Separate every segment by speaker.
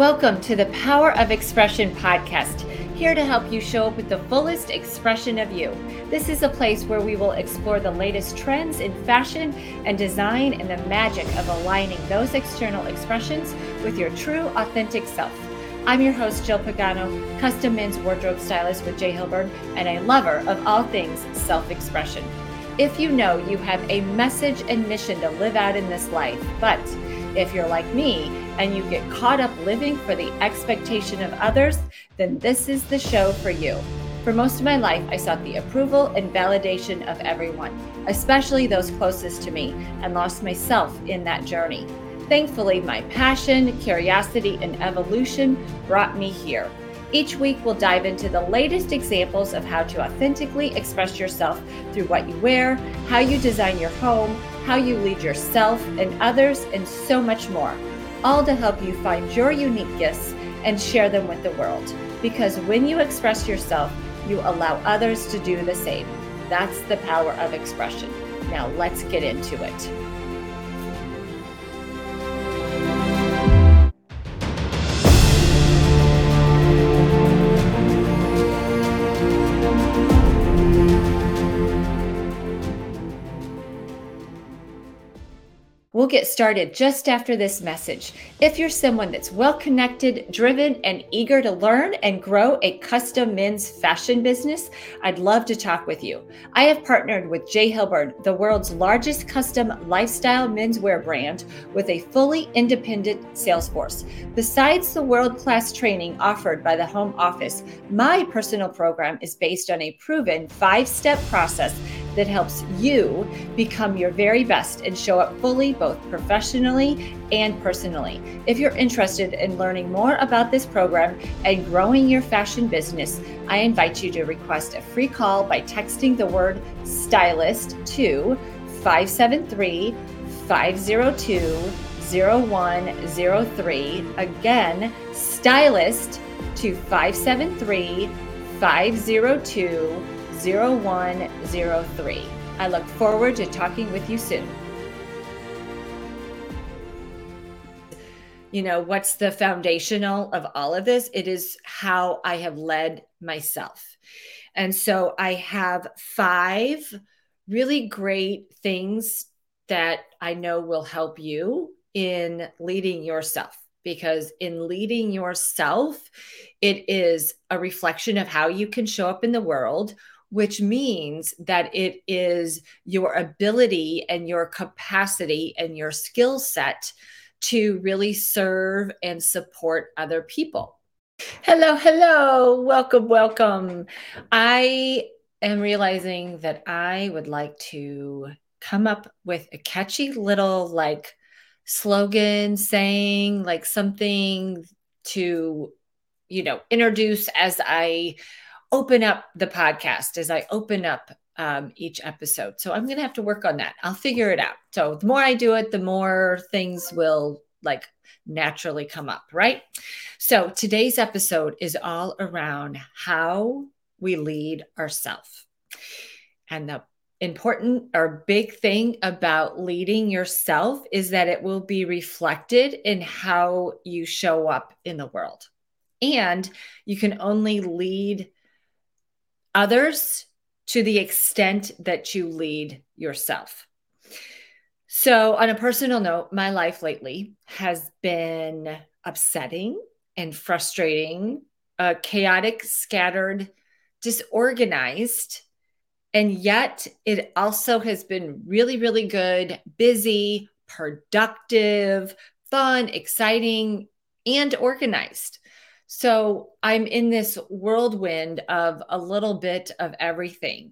Speaker 1: Welcome to the Power of Expression podcast, here to help you show up with the fullest expression of you. This is a place where we will explore the latest trends in fashion and design and the magic of aligning those external expressions with your true, authentic self. I'm your host, Jill Pagano, custom men's wardrobe stylist with J. Hilburn, and a lover of all things self expression. If you know you have a message and mission to live out in this life, but if you're like me and you get caught up living for the expectation of others, then this is the show for you. For most of my life, I sought the approval and validation of everyone, especially those closest to me, and lost myself in that journey. Thankfully, my passion, curiosity, and evolution brought me here. Each week, we'll dive into the latest examples of how to authentically express yourself through what you wear, how you design your home, how you lead yourself and others, and so much more. All to help you find your unique gifts and share them with the world. Because when you express yourself, you allow others to do the same. That's the power of expression. Now, let's get into it. Get started just after this message. If you're someone that's well connected, driven, and eager to learn and grow a custom men's fashion business, I'd love to talk with you. I have partnered with J. Hilburn, the world's largest custom lifestyle menswear brand, with a fully independent sales force. Besides the world class training offered by the home office, my personal program is based on a proven five step process that helps you become your very best and show up fully both professionally and personally. If you're interested in learning more about this program and growing your fashion business, I invite you to request a free call by texting the word stylist to 573 502 0103. Again, stylist to 573 502 0103. I look forward to talking with you soon. You know, what's the foundational of all of this? It is how I have led myself. And so I have five really great things that I know will help you in leading yourself because in leading yourself, it is a reflection of how you can show up in the world which means that it is your ability and your capacity and your skill set to really serve and support other people. Hello, hello, welcome, welcome. I am realizing that I would like to come up with a catchy little like slogan saying like something to you know introduce as i open up the podcast as I open up um, each episode. So I'm going to have to work on that. I'll figure it out. So the more I do it, the more things will like naturally come up, right? So today's episode is all around how we lead ourselves. And the important or big thing about leading yourself is that it will be reflected in how you show up in the world. And you can only lead others to the extent that you lead yourself. So, on a personal note, my life lately has been upsetting and frustrating, chaotic, scattered, disorganized. And yet, it also has been really, really good, busy, productive, fun, exciting, and organized. So I'm in this whirlwind of a little bit of everything.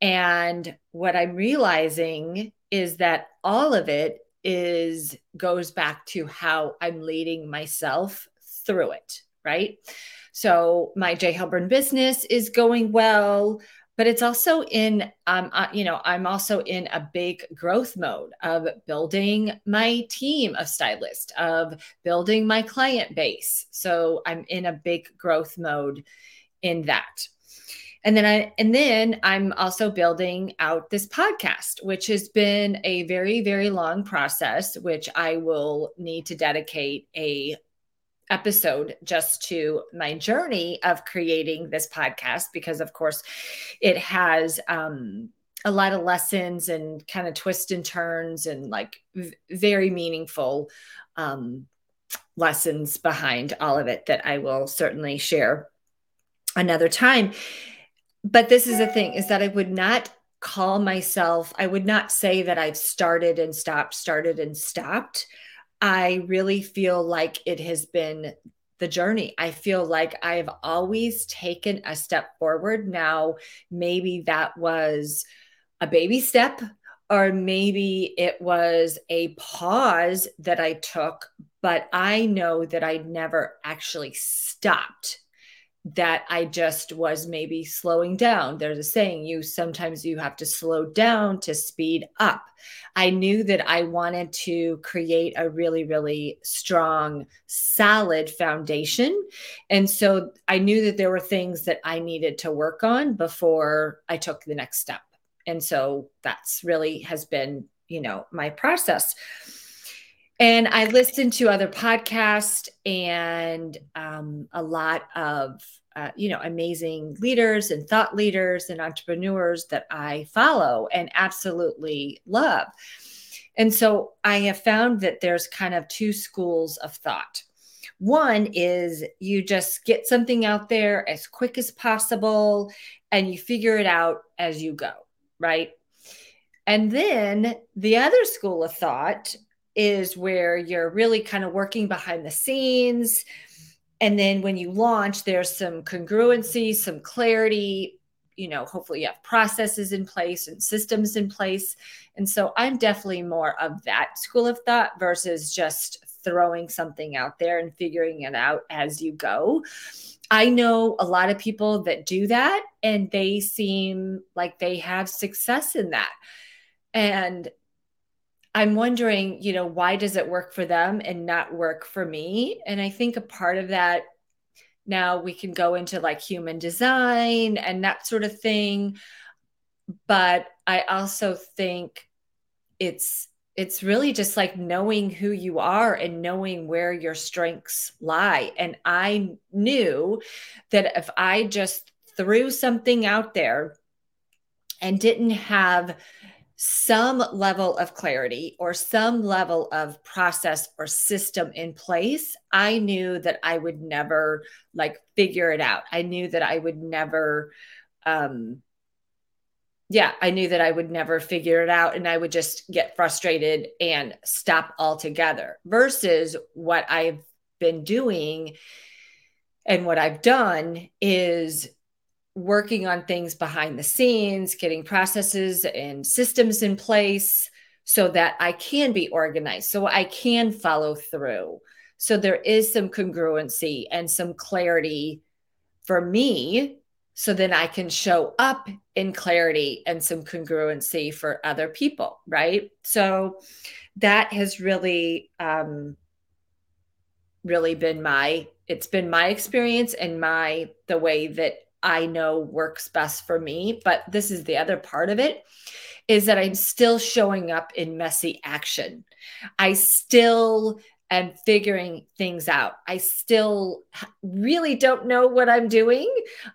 Speaker 1: And what I'm realizing is that all of it is goes back to how I'm leading myself through it, right? So my J Hilburn business is going well but it's also in um, uh, you know i'm also in a big growth mode of building my team of stylists of building my client base. So i'm in a big growth mode in that. And then i and then i'm also building out this podcast which has been a very very long process which i will need to dedicate a episode just to my journey of creating this podcast because of course it has um a lot of lessons and kind of twists and turns and like v- very meaningful um lessons behind all of it that I will certainly share another time. But this is the thing is that I would not call myself, I would not say that I've started and stopped, started and stopped. I really feel like it has been the journey. I feel like I've always taken a step forward. Now, maybe that was a baby step, or maybe it was a pause that I took, but I know that I never actually stopped that I just was maybe slowing down. There's a saying you sometimes you have to slow down to speed up. I knew that I wanted to create a really, really strong, solid foundation. And so I knew that there were things that I needed to work on before I took the next step. And so that's really has been, you know, my process. And I listened to other podcasts and um, a lot of, uh, you know, amazing leaders and thought leaders and entrepreneurs that I follow and absolutely love. And so I have found that there's kind of two schools of thought. One is you just get something out there as quick as possible and you figure it out as you go, right? And then the other school of thought is where you're really kind of working behind the scenes. And then when you launch, there's some congruency, some clarity. You know, hopefully you have processes in place and systems in place. And so I'm definitely more of that school of thought versus just throwing something out there and figuring it out as you go. I know a lot of people that do that and they seem like they have success in that. And I'm wondering, you know, why does it work for them and not work for me? And I think a part of that now we can go into like human design and that sort of thing. But I also think it's it's really just like knowing who you are and knowing where your strengths lie. And I knew that if I just threw something out there and didn't have some level of clarity or some level of process or system in place, I knew that I would never like figure it out. I knew that I would never, um, yeah, I knew that I would never figure it out and I would just get frustrated and stop altogether versus what I've been doing and what I've done is working on things behind the scenes, getting processes and systems in place so that I can be organized, so I can follow through. So there is some congruency and some clarity for me. So then I can show up in clarity and some congruency for other people, right? So that has really, um, really been my it's been my experience and my the way that I know works best for me. But this is the other part of it is that I'm still showing up in messy action. I still am figuring things out. I still really don't know what I'm doing.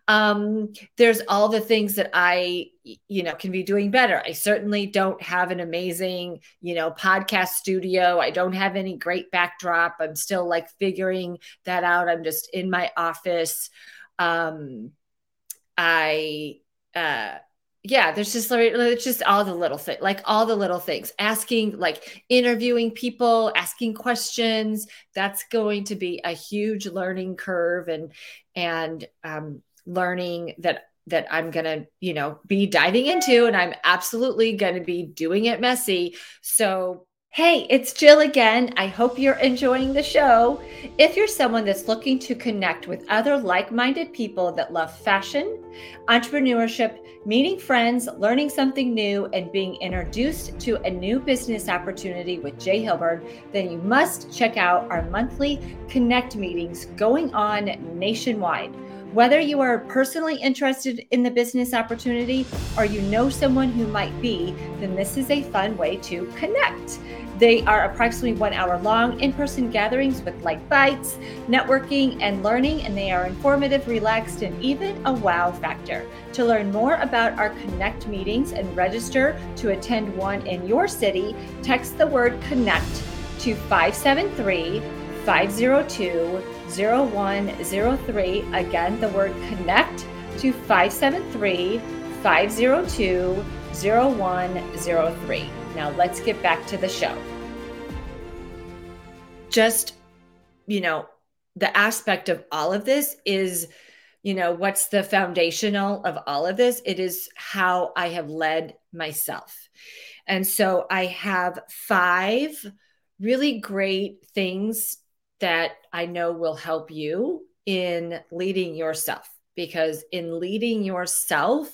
Speaker 1: Um, there's all the things that I, you know, can be doing better. I certainly don't have an amazing, you know, podcast studio. I don't have any great backdrop. I'm still like figuring that out. I'm just in my office. Um, I, uh, yeah, there's just it's just all the little things, like all the little things. Asking, like interviewing people, asking questions. That's going to be a huge learning curve, and and um, learning that that I'm gonna, you know, be diving into, and I'm absolutely gonna be doing it messy. So Hey, it's Jill again. I hope you're enjoying the show. If you're someone that's looking to connect with other like minded people that love fashion, entrepreneurship, meeting friends, learning something new, and being introduced to a new business opportunity with J. Hilburn, then you must check out our monthly Connect meetings going on nationwide. Whether you are personally interested in the business opportunity or you know someone who might be, then this is a fun way to connect. They are approximately one hour long in person gatherings with light bites, networking, and learning, and they are informative, relaxed, and even a wow factor. To learn more about our Connect meetings and register to attend one in your city, text the word Connect to 573 502 0103. Again, the word Connect to 573 502 0103. Now let's get back to the show. Just, you know, the aspect of all of this is, you know, what's the foundational of all of this? It is how I have led myself. And so I have five really great things that I know will help you in leading yourself because in leading yourself,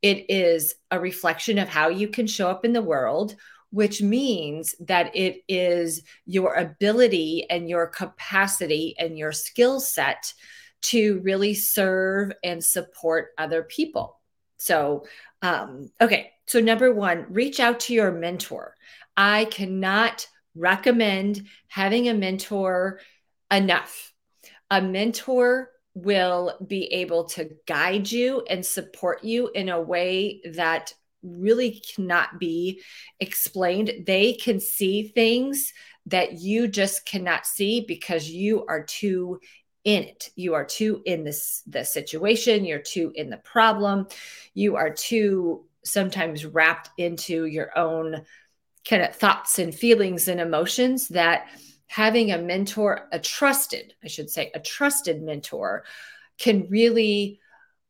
Speaker 1: it is a reflection of how you can show up in the world, which means that it is your ability and your capacity and your skill set to really serve and support other people. So, um, okay, so number one, reach out to your mentor. I cannot recommend having a mentor enough. A mentor will be able to guide you and support you in a way that really cannot be explained. They can see things that you just cannot see because you are too in it. You are too in this the situation, you're too in the problem. You are too sometimes wrapped into your own kind of thoughts and feelings and emotions that having a mentor, a trusted, I should say, a trusted mentor can really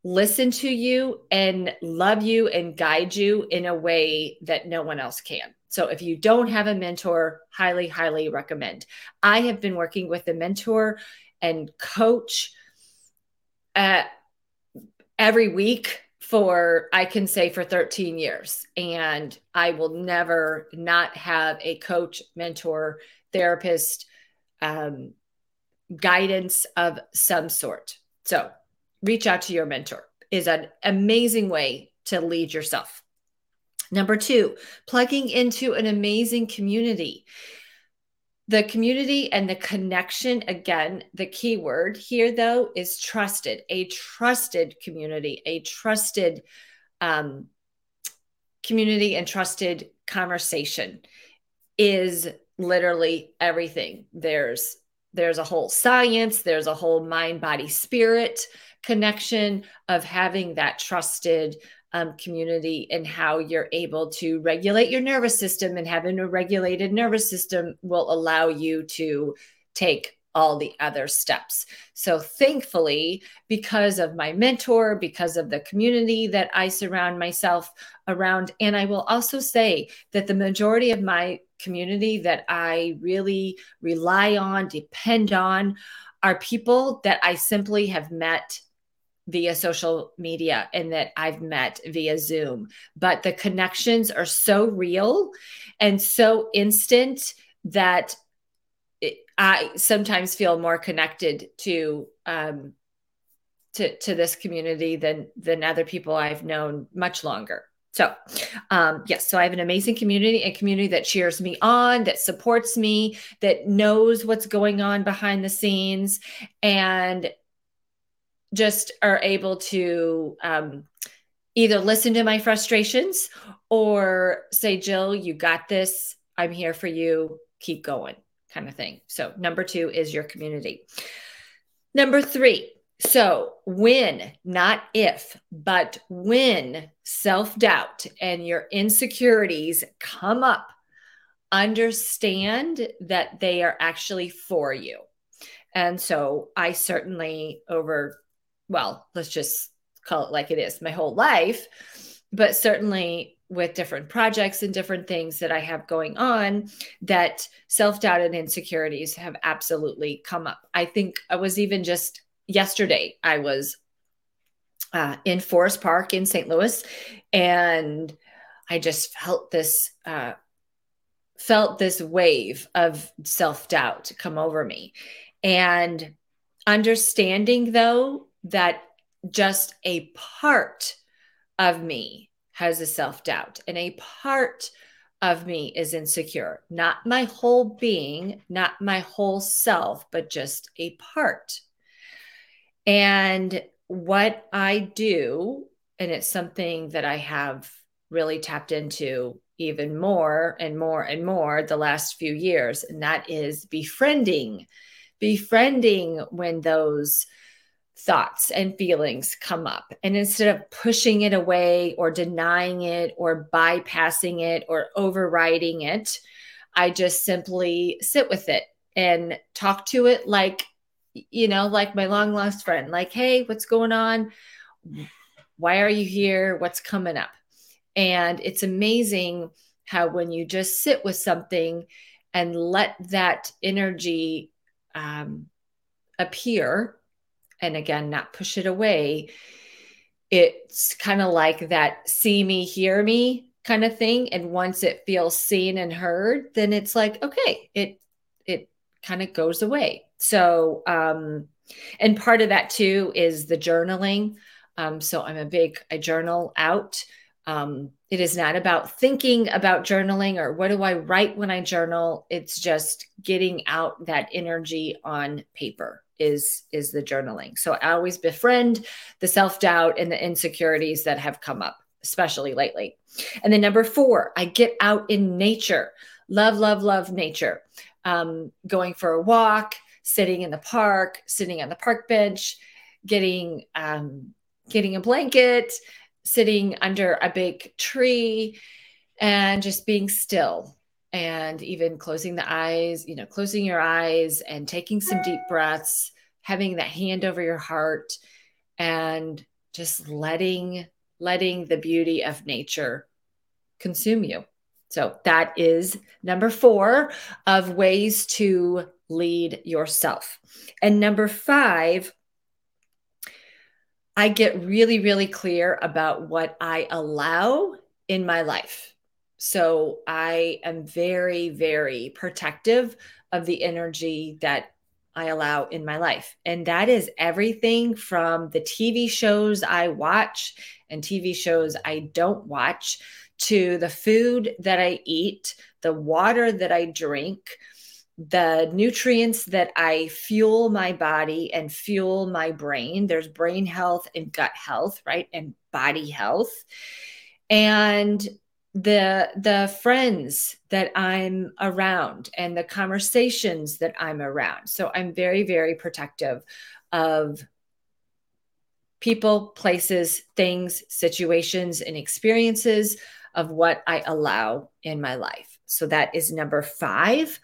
Speaker 1: listen to you and love you and guide you in a way that no one else can. So if you don't have a mentor, highly, highly recommend. I have been working with a mentor and coach uh, every week for I can say for 13 years and I will never not have a coach, mentor, therapist, um, guidance of some sort. So reach out to your mentor is an amazing way to lead yourself. Number two, plugging into an amazing community. The community and the connection, again, the key word here, though, is trusted, a trusted community, a trusted um, community and trusted conversation is literally everything. There's there's a whole science, there's a whole mind body spirit connection of having that trusted um, community and how you're able to regulate your nervous system and having a regulated nervous system will allow you to take all the other steps. So, thankfully, because of my mentor, because of the community that I surround myself around, and I will also say that the majority of my community that I really rely on, depend on, are people that I simply have met via social media and that I've met via Zoom. But the connections are so real and so instant that it, I sometimes feel more connected to um, to to this community than than other people I've known much longer. So, um, yes, so I have an amazing community, a community that cheers me on, that supports me, that knows what's going on behind the scenes, and just are able to um, either listen to my frustrations or say, Jill, you got this. I'm here for you. Keep going, kind of thing. So, number two is your community. Number three, so when, not if, but when self doubt and your insecurities come up, understand that they are actually for you. And so I certainly, over, well, let's just call it like it is, my whole life, but certainly with different projects and different things that I have going on, that self doubt and insecurities have absolutely come up. I think I was even just yesterday I was uh, in Forest Park in St. Louis, and I just felt this uh, felt this wave of self doubt come over me, and understanding though that just a part of me has a self doubt, and a part of me is insecure. Not my whole being, not my whole self, but just a part. And what I do, and it's something that I have really tapped into even more and more and more the last few years, and that is befriending. Befriending when those thoughts and feelings come up. And instead of pushing it away or denying it or bypassing it or overriding it, I just simply sit with it and talk to it like, you know, like my long lost friend, like, hey, what's going on? Why are you here? What's coming up? And it's amazing how when you just sit with something and let that energy um, appear and again, not push it away. It's kind of like that see me, hear me kind of thing. And once it feels seen and heard, then it's like, okay, it, it kind of goes away. So, um, and part of that too is the journaling. Um, so I'm a big, I journal out. Um, it is not about thinking about journaling or what do I write when I journal. It's just getting out that energy on paper is is the journaling. So I always befriend the self-doubt and the insecurities that have come up, especially lately. And then number 4, I get out in nature. Love love love nature. Um, going for a walk, sitting in the park, sitting on the park bench, getting um, getting a blanket, sitting under a big tree and just being still and even closing the eyes, you know, closing your eyes and taking some deep breaths, having that hand over your heart and just letting letting the beauty of nature consume you. So that is number 4 of ways to lead yourself. And number 5 I get really really clear about what I allow in my life. So I am very, very protective of the energy that I allow in my life. And that is everything from the TV shows I watch and TV shows I don't watch to the food that I eat, the water that I drink, the nutrients that I fuel my body and fuel my brain. There's brain health and gut health, right? And body health. And the the friends that i'm around and the conversations that i'm around so i'm very very protective of people places things situations and experiences of what i allow in my life so that is number 5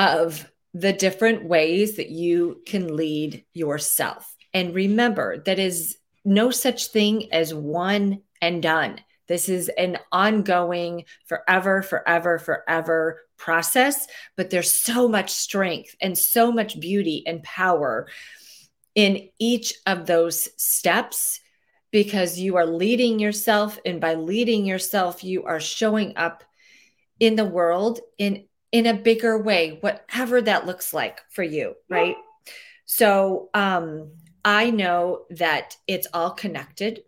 Speaker 1: of the different ways that you can lead yourself and remember that is no such thing as one and done this is an ongoing, forever, forever, forever process, but there's so much strength and so much beauty and power in each of those steps because you are leading yourself. And by leading yourself, you are showing up in the world in in a bigger way whatever that looks like for you right so um i know that it's all connected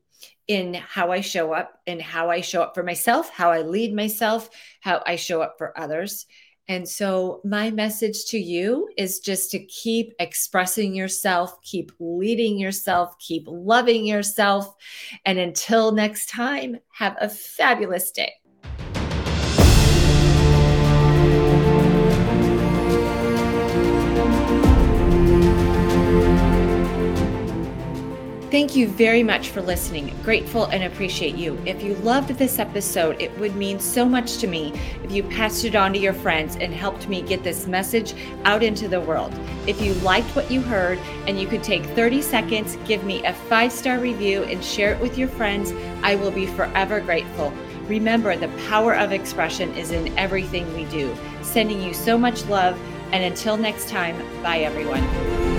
Speaker 1: in how I show up and how I show up for myself, how I lead myself, how I show up for others. And so, my message to you is just to keep expressing yourself, keep leading yourself, keep loving yourself. And until next time, have a fabulous day. Thank you very much for listening. Grateful and appreciate you. If you loved this episode, it would mean so much to me if you passed it on to your friends and helped me get this message out into the world. If you liked what you heard and you could take 30 seconds, give me a five star review and share it with your friends, I will be forever grateful. Remember, the power of expression is in everything we do. Sending you so much love. And until next time, bye everyone.